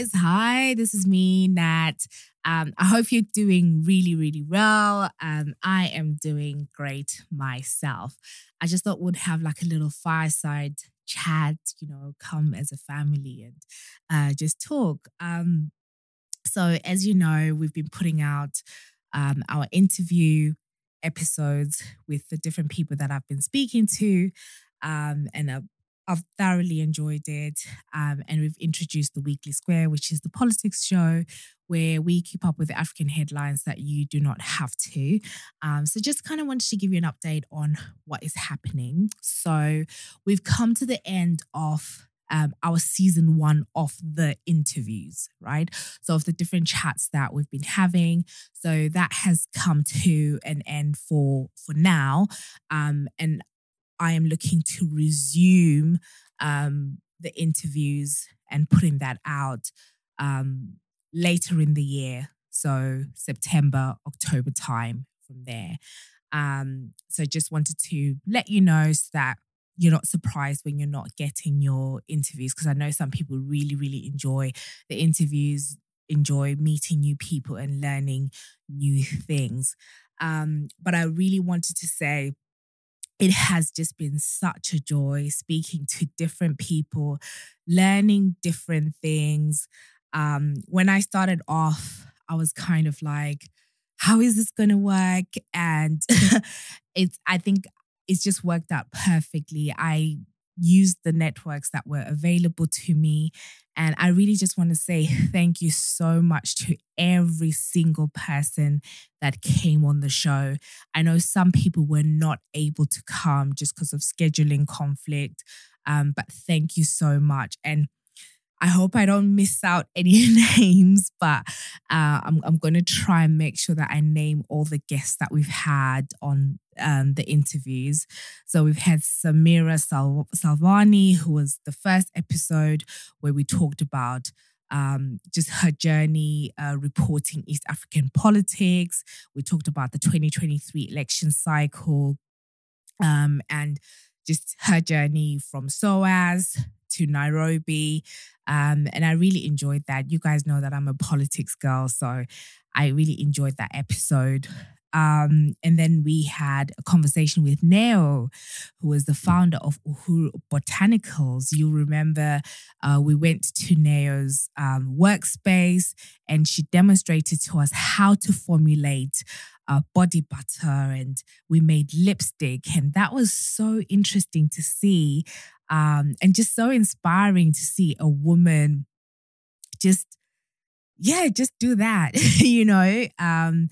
Hi, guys. Hi, this is me, Nat. Um, I hope you're doing really, really well. Um, I am doing great myself. I just thought we'd have like a little fireside chat, you know, come as a family and uh, just talk. Um, so, as you know, we've been putting out um, our interview episodes with the different people that I've been speaking to. Um, and uh, I've thoroughly enjoyed it. Um, and we've introduced the Weekly Square, which is the politics show where we keep up with the African headlines that you do not have to. Um, so, just kind of wanted to give you an update on what is happening. So, we've come to the end of um, our season one of the interviews, right? So, of the different chats that we've been having. So, that has come to an end for for now. Um, and I am looking to resume um, the interviews and putting that out um, later in the year. So September, October time from there. Um, so just wanted to let you know so that you're not surprised when you're not getting your interviews because I know some people really, really enjoy the interviews, enjoy meeting new people and learning new things. Um, but I really wanted to say it has just been such a joy speaking to different people, learning different things. Um, when I started off, I was kind of like, how is this going to work? And it's, I think it's just worked out perfectly. I used the networks that were available to me. And I really just want to say thank you so much to every single person that came on the show. I know some people were not able to come just because of scheduling conflict, um, but thank you so much. And I hope I don't miss out any names, but uh, I'm, I'm going to try and make sure that I name all the guests that we've had on um, the interviews. So we've had Samira Sal- Salvani, who was the first episode where we talked about um, just her journey uh, reporting East African politics. We talked about the 2023 election cycle um, and just her journey from SOAS to Nairobi. Um, and I really enjoyed that. You guys know that I'm a politics girl, so I really enjoyed that episode. Um, and then we had a conversation with Neo, who was the founder of Uhuru Botanicals. You remember uh, we went to Neo's um, workspace and she demonstrated to us how to formulate uh, body butter and we made lipstick. And that was so interesting to see um, and just so inspiring to see a woman just yeah just do that you know um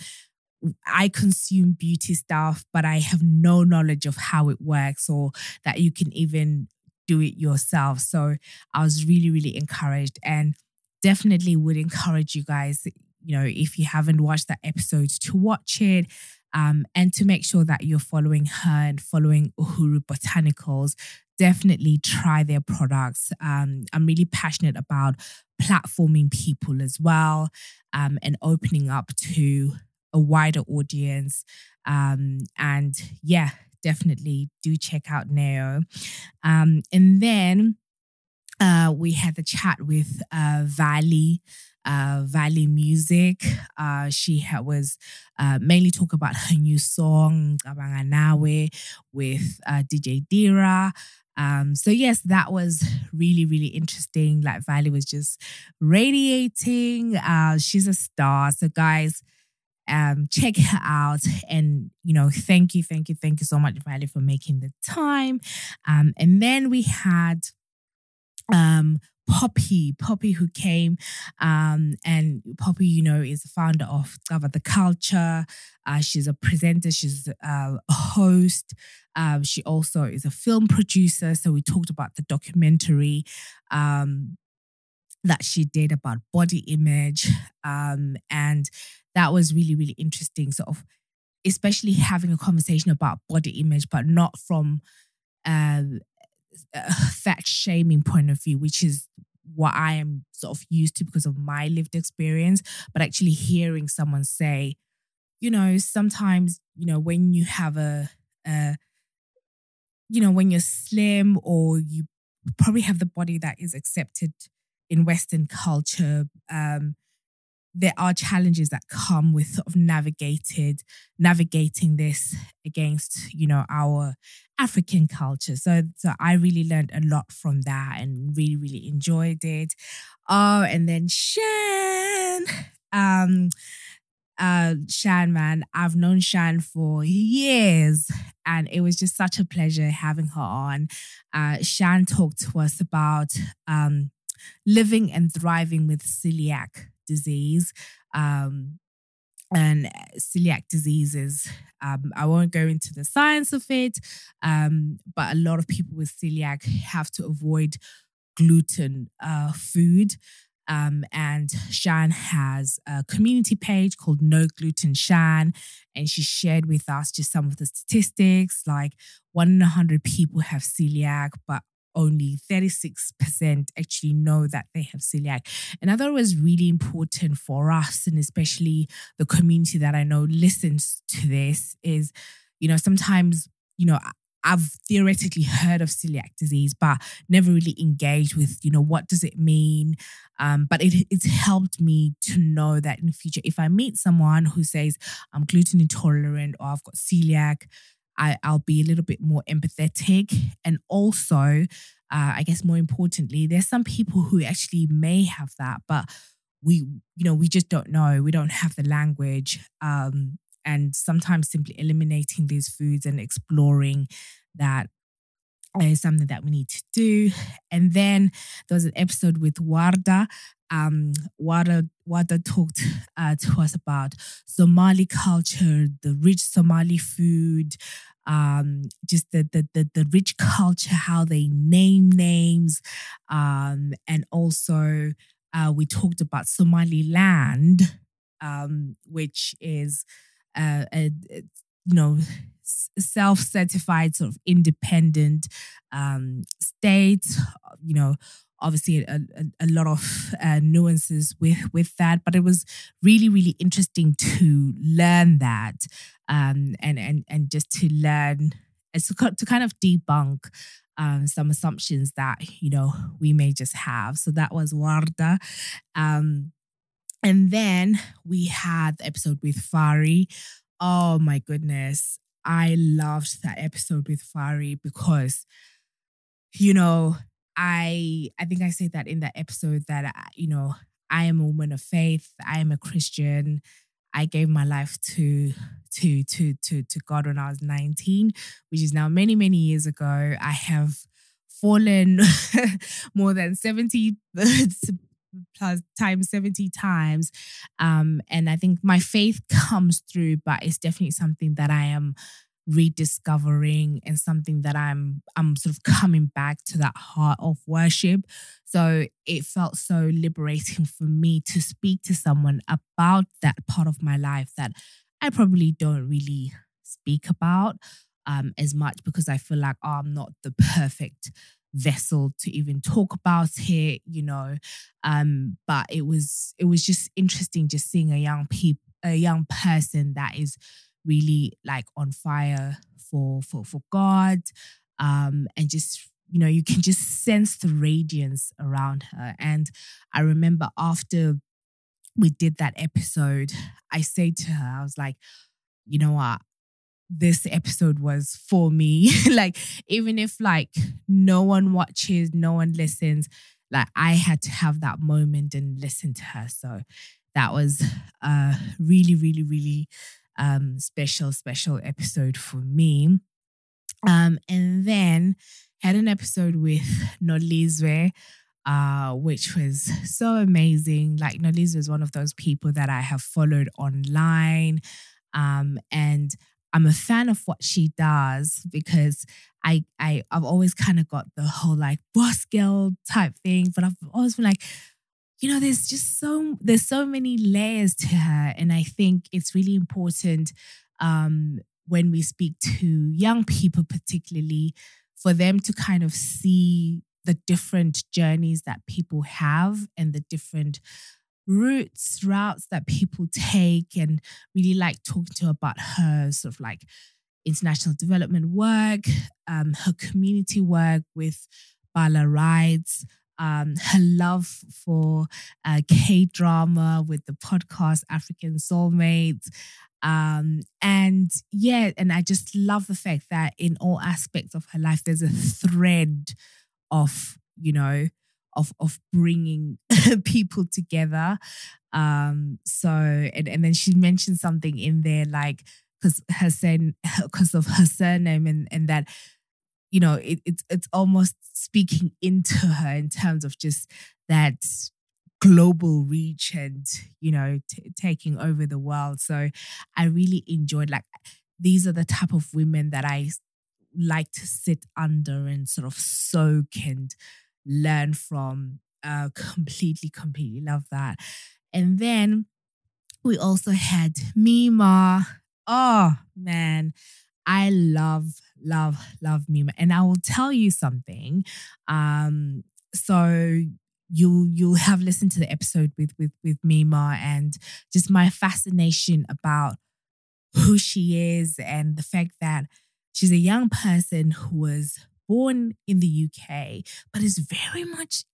I consume beauty stuff, but I have no knowledge of how it works or that you can even do it yourself. So I was really, really encouraged and definitely would encourage you guys, you know, if you haven't watched that episode, to watch it. Um, and to make sure that you're following her and following Uhuru Botanicals, definitely try their products. Um, I'm really passionate about platforming people as well um, and opening up to a wider audience. Um, and yeah, definitely do check out Neo. Um, and then uh, we had the chat with uh, Valley. Uh, Valley Music. Uh, she ha- was uh, mainly talk about her new song Ngicabanga Nawe with uh, DJ Dira. Um, so yes, that was really, really interesting. Like Valley was just radiating. Uh, she's a star. So guys, um, check her out. And, you know, thank you, thank you, thank you so much, Valley, for making the time. Um, and then we had um, Poppy, Poppy, who came, um, and Poppy, you know, is the founder of Discover the Culture. Uh, she's a presenter, she's a host. Um, she also is a film producer. So we talked about the documentary um, that she did about body image, um, and that was really, really interesting. Sort of, especially having a conversation about body image, but not from um, a fat shaming point of view, which is what I am sort of used to because of my lived experience, but actually hearing someone say, you know, sometimes, you know, when you have a, a you know, when you're slim or you probably have the body that is accepted in Western culture, um, there are challenges that come with sort of navigated navigating this against you know our African culture. So so I really learned a lot from that and really really enjoyed it. Oh, and then Shan, um, uh, Shan man, I've known Shan for years, and it was just such a pleasure having her on. Uh, Shan talked to us about um living and thriving with celiac disease. Um, and celiac diseases. um, I won't go into the science of it, um, but a lot of people with celiac have to avoid gluten uh, food. Um, and Shan has a community page called No Gluten Shan, and she shared with us just some of the statistics. Like one in a hundred people have celiac, but only 36% actually know that they have celiac. And I thought it was really important for us, and especially the community that I know listens to this, is, you know, sometimes, you know, I've theoretically heard of celiac disease, but never really engaged with, you know, what does it mean? Um, but it, it's helped me to know that in the future, if I meet someone who says I'm gluten intolerant or I've got celiac, I, I'll be a little bit more empathetic. And also, uh, I guess more importantly, there's some people who actually may have that, but we, you know, we just don't know. We don't have the language. Um, and sometimes simply eliminating these foods and exploring that is something that we need to do. And then there was an episode with Warda. Um, Warda, Warda talked uh, to us about Somali culture, the rich Somali food, um, just the, the, the the rich culture, how they name names, um, and also uh, we talked about Somaliland, um, which is uh, a, a you know self-certified sort of independent um, state. You know obviously a, a, a lot of uh, nuances with with that but it was really really interesting to learn that um, and and and just to learn to, to kind of debunk um, some assumptions that you know we may just have. So that was warda. Um, and then we had the episode with fari. Oh my goodness i loved that episode with fari because you know I I think I said that in that episode that I, you know I am a woman of faith. I am a Christian. I gave my life to to to to to God when I was 19, which is now many many years ago. I have fallen more than 70 plus times 70 times um and I think my faith comes through but it's definitely something that I am rediscovering and something that I'm I'm sort of coming back to that heart of worship. So it felt so liberating for me to speak to someone about that part of my life that I probably don't really speak about um, as much because I feel like oh, I'm not the perfect vessel to even talk about it, you know. Um, but it was it was just interesting just seeing a young people a young person that is really like on fire for for for God, um, and just you know you can just sense the radiance around her. And I remember after we did that episode, I said to her, I was like, you know what, this episode was for me. like, even if like no one watches, no one listens, like I had to have that moment and listen to her. So that was a really, really, really um, special, special episode for me. Um, and then had an episode with Nolizwe, uh, which was so amazing. Like Nolizwe is one of those people that I have followed online. Um, and I'm a fan of what she does because I, I I've always kind of got the whole like boss girl type thing, but I've always been like, you know, there's just so there's so many layers to her, and I think it's really important um, when we speak to young people, particularly, for them to kind of see the different journeys that people have and the different routes, routes that people take, and really like talking to about her sort of like international development work, um, her community work with Bala Rides, um, her love for uh, K drama with the podcast African Soulmates. Um, and yeah, and I just love the fact that in all aspects of her life, there's a thread of, you know, of of bringing people together. Um, so and, and then she mentioned something in there like because her son because of her surname and and that you know it, it's it's almost speaking into her in terms of just that global reach and you know t- taking over the world so i really enjoyed like these are the type of women that i like to sit under and sort of soak and learn from uh completely completely love that. And then we also had mima. Oh man. I love love love mima. And i will tell you something um so you you'll have listened to the episode with with with Mima and just my fascination about who she is and the fact that she's a young person who was born in the UK but is very much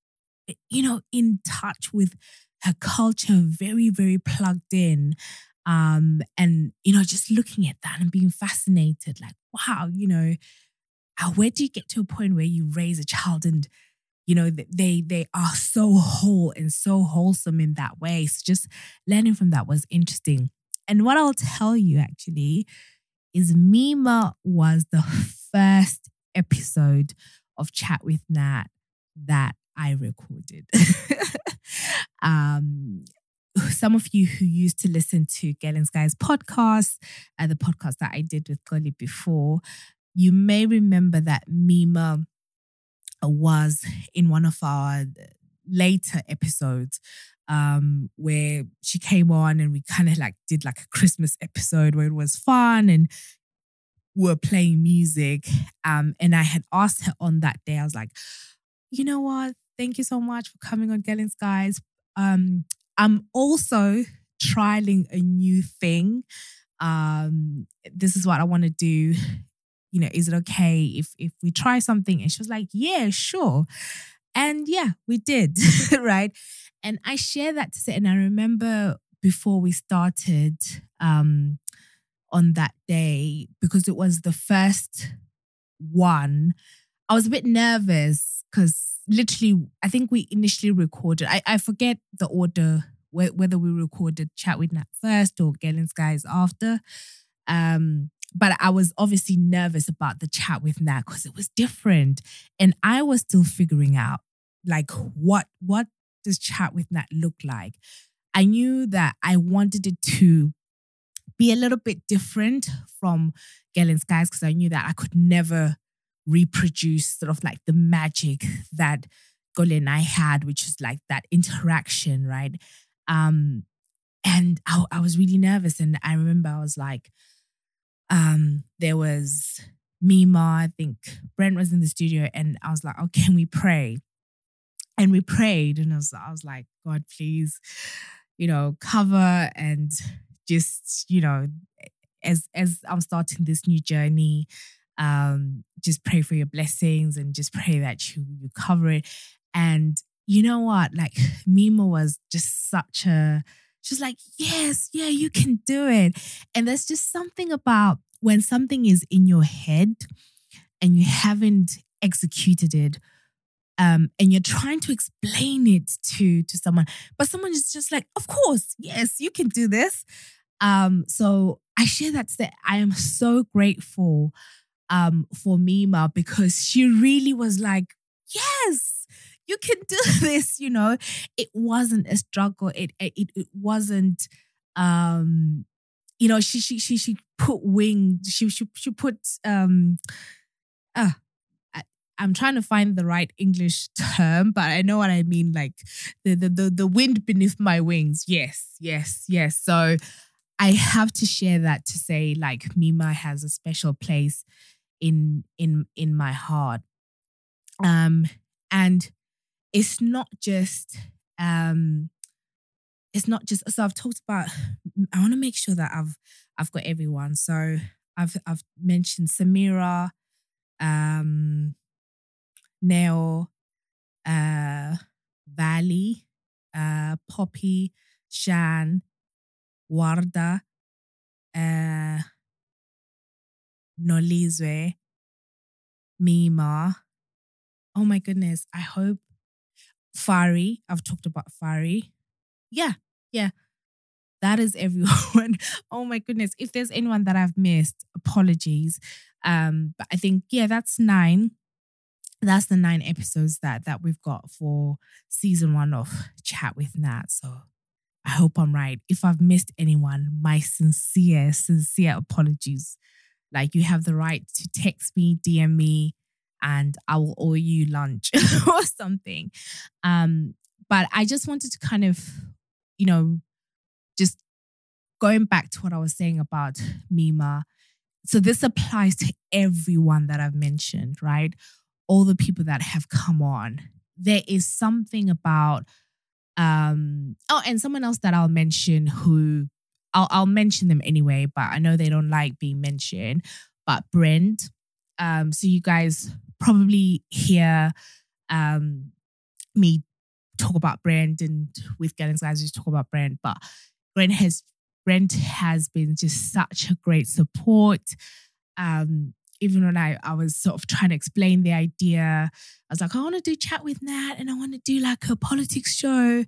you know in touch with her culture very very plugged in um and you know just looking at that and being fascinated like wow you know where do you get to a point where you raise a child and you know they they are so whole and so wholesome in that way? So just learning from that was interesting. And what i'll tell you actually is mima was the first episode of chat with nat that i recorded. Um some of you who used to listen to Galen's Guys podcast, uh, the podcast that I did with Golly before, you may remember that Mima was in one of our later episodes um where she came on and we kind of like did like a christmas episode where it was fun and we were playing music um and i had asked her on that day i was like you know what thank you so much for coming on Galen's Guys um i'm also trialing a new thing um this is what i want to do you know, is it okay if if we try something? And she was like, yeah, sure. And yeah, we did, right? And I share that to say, and I remember before we started um on that day, because it was the first one, I was a bit nervous because literally, I think we initially recorded, I, I forget the order, whether we recorded Chat with Nat first or Galen's Guys after. Um, but I was obviously nervous about the chat with Nat because it was different. And I was still figuring out like what what does chat with Nat look like? I knew that I wanted it to be a little bit different from Galen's Guys because I knew that I could never reproduce sort of like the magic that Golly and I had, which is like that interaction, right? Um, and I, I was really nervous. And I remember I was like, um, there was Mima, I think Brent was in the studio, and I was like, oh, can we pray? And we prayed, and I was, I was like, God, please, you know, cover and just, you know, as as I'm starting this new journey, um, just pray for your blessings and just pray that you you cover it. And you know what? Like Mima was just such a She's like, yes, yeah, you can do it. And there's just something about when something is in your head and you haven't executed it um, and you're trying to explain it to to someone, but someone is just like, of course, yes, you can do this. Um, so I share that to say I am so grateful um, for Mima because she really was like, yes, you can do this, you know. It wasn't a struggle. It it it wasn't um you know, she she she she put wings, she she she put um uh I'm trying to find the right English term, but I know what I mean. Like the, the the the wind beneath my wings. Yes, yes, yes. So I have to share that to say, like Mima has a special place in in in my heart. Um, and it's not just um it's not just so I've talked about I want to make sure that I've I've got everyone. So I've I've mentioned Samira, um, Neo, uh, Valley, uh, Poppy, Shan, Warda, uh, Nolizwe, Mima. Oh my goodness. I hope Fari. I've talked about Fari. Yeah, yeah. That is everyone. oh my goodness. If there's anyone that I've missed, apologies. Um, but I think, yeah, that's nine. That's the nine episodes that that we've got for season one of Chat with Nat. So I hope I'm right. If I've missed anyone, my sincere, sincere apologies. Like you have the right to text me, DM me, and I will owe you lunch or something. Um, but I just wanted to kind of, you know, just going back to what I was saying about Mima. So this applies to everyone that I've mentioned, right? All the people that have come on. There is something about um oh and someone else that I'll mention who I'll I'll mention them anyway, but I know they don't like being mentioned. But Brent, um, so you guys probably hear um me talk about Brent and with Galen's Guys just talk about Brent, but Brent has Brent has been just such a great support. Um, even when I, I was sort of trying to explain the idea, I was like, I want to do chat with Nat and I want to do like a politics show.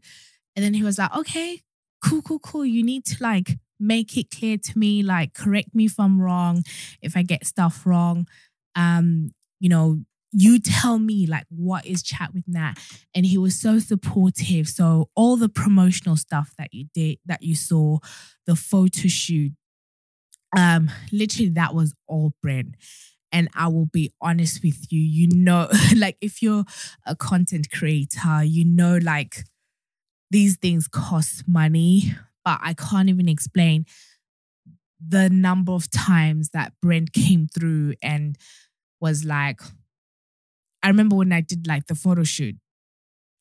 And then he was like, okay, cool, cool, cool. You need to like make it clear to me, like correct me if I'm wrong, if I get stuff wrong. Um, you know, you tell me like what is chat with Nat. And he was so supportive. So all the promotional stuff that you did, that you saw, the photo shoot, um, literally that was all Brent. And I will be honest with you, you know, like if you're a content creator, you know, like these things cost money, but I can't even explain the number of times that Brent came through and was like, I remember when I did like the photo shoot,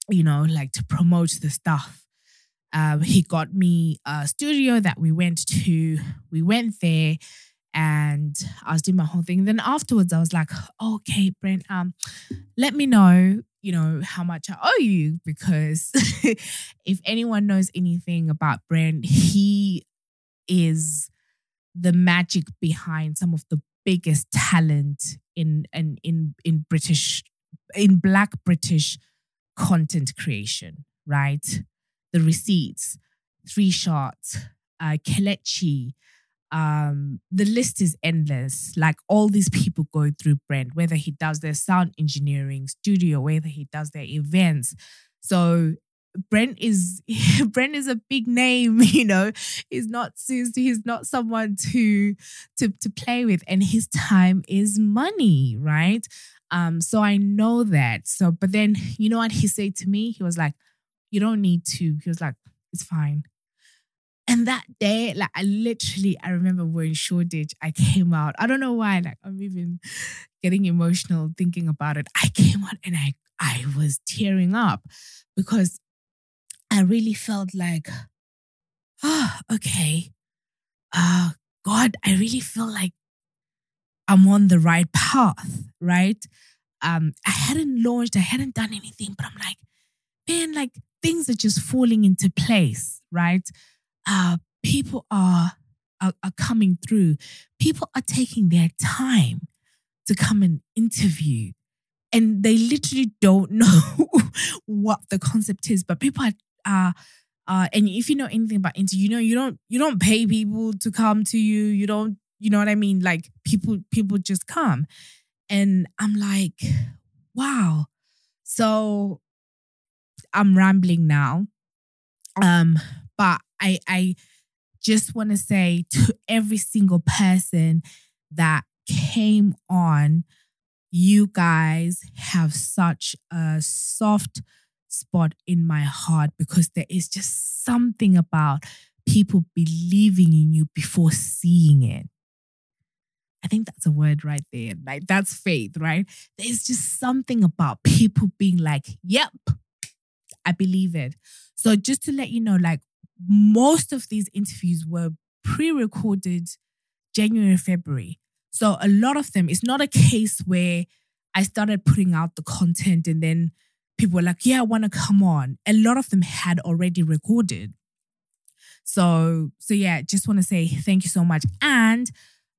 you know, like to promote the stuff. Um, he got me a studio that we went to. We went there and I was doing my whole thing. Then afterwards, I was like, okay, Brent, um, let me know, you know, how much I owe you because if anyone knows anything about Brent, he is the magic behind some of the biggest talent in in in, in British in Black British content creation, right? The receipts, three shots, uh, Kelechi, um, the list is endless. Like all these people go through Brent, whether he does their sound engineering studio, whether he does their events. So Brent is Brent is a big name, you know. He's not he's not someone to to to play with, and his time is money, right? Um, so I know that. So, but then you know what he said to me? He was like, "You don't need to." He was like, "It's fine." And that day, like I literally, I remember we're in Shoreditch. I came out. I don't know why. Like I'm even getting emotional thinking about it. I came out and I I was tearing up because I really felt like, oh, okay. Uh, God, I really feel like I'm on the right path, right? Um, I hadn't launched, I hadn't done anything, but I'm like, man, like things are just falling into place, right? Uh, people are, are, are coming through. People are taking their time to come and interview. And they literally don't know what the concept is, but people are uh and if you know anything about interview, you know you don't you don't pay people to come to you. You don't, you know what I mean? Like people people just come. And I'm like, wow. So I'm rambling now. Um, but I I just want to say to every single person that came on, you guys have such a soft spot in my heart because there is just something about people believing in you before seeing it. I think that's a word right there. Like that's faith, right? There's just something about people being like, yep, I believe it. So just to let you know, like most of these interviews were pre-recorded January, February. So a lot of them, it's not a case where I started putting out the content and then people were like, yeah, I want to come on. A lot of them had already recorded. So, so yeah, just want to say thank you so much. And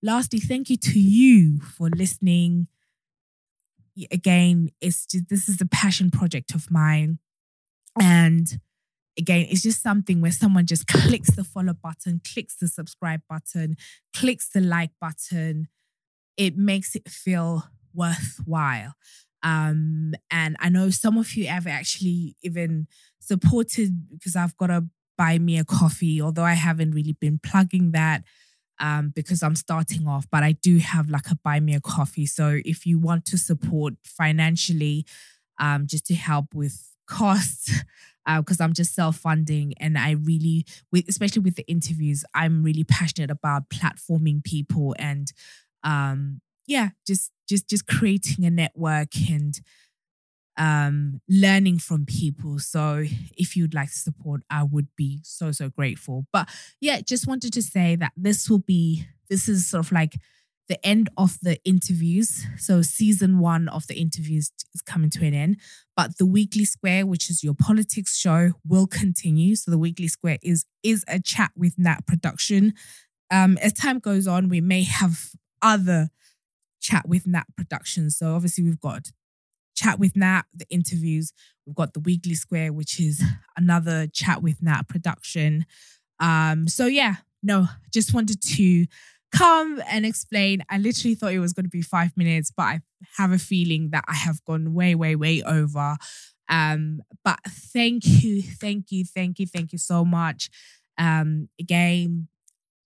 lastly, thank you to you for listening. Again, it's just, this is a passion project of mine. And again, it's just something where someone just clicks the follow button, clicks the subscribe button, clicks the like button. It makes it feel worthwhile. Um, and I know some of you have actually even supported because I've got to buy me a coffee, although I haven't really been plugging that um, because I'm starting off, but I do have like a buy me a coffee. So if you want to support financially, um, just to help with costs, because uh, I'm just self funding and I really, especially with the interviews, I'm really passionate about platforming people and, um, yeah, just just just creating a network and um, learning from people. So if you'd like to support, I would be so, so grateful. But yeah, just wanted to say that this will be, this is sort of like the end of the interviews. So season one of the interviews is coming to an end. But the Weekly Square, which is your politics show, will continue. So the Weekly Square is is a chat with Nat production. Um, as time goes on, we may have other chat with Nat productions. So obviously we've got chat with Nat, the interviews. We've got the Weekly Square, which is another chat with Nat production. Um, so yeah, no, just wanted to come and explain. I literally thought it was going to be five minutes, but I have a feeling that I have gone way, way, way over. Um, but thank you, thank you, thank you, thank you so much. Um, again,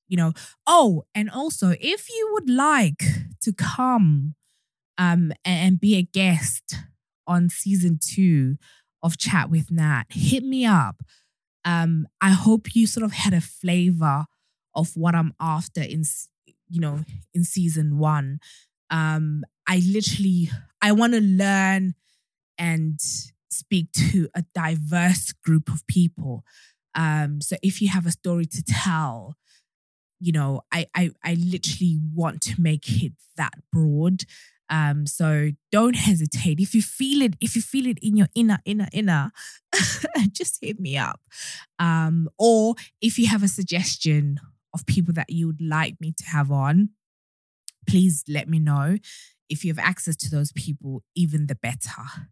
you know, oh, and also if you would like to come um, and be a guest on season two of Chat with Nat, hit me up. Um, I hope you sort of had a flavor of what I'm after in, you know, in season one. Um, I literally, I want to learn and speak to a diverse group of people. Um, so if you have a story to tell, you know, I, I, I literally want to make it that broad. Um, so don't hesitate. If you feel it, if you feel it in your inner, inner, inner, just hit me up. Um, or if you have a suggestion of people that you would like me to have on, please let me know. If you have access to those people, even the better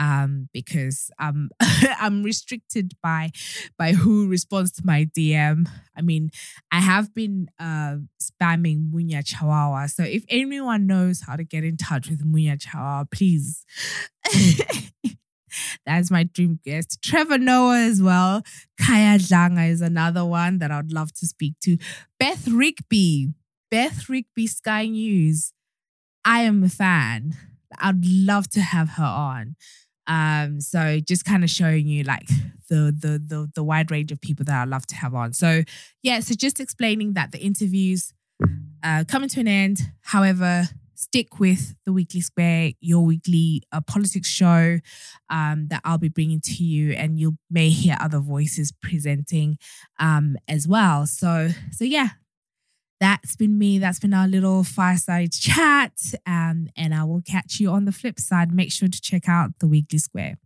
um, because I'm I'm restricted by by who responds to my DM. I mean, I have been uh, spamming Munya Chawawa. So if anyone knows how to get in touch with Munya Chawawa, please. That's my dream guest. Trevor Noah as well. Khaya Dlanga is another one that I'd love to speak to. Beth Rigby. Beth Rigby Sky News. I am a fan. I'd love to have her on. Um, so just kind of showing you like the, the the the wide range of people that I love to have on. So yeah, so just explaining that the interviews uh, coming to an end. However, stick with the Weekly Square, your weekly uh, politics show um, that I'll be bringing to you, and you may hear other voices presenting um, as well. So so yeah, that's been me. That's been our little fireside chat. Um, and I will catch you on the flip side. Make sure to check out the Weekly Square.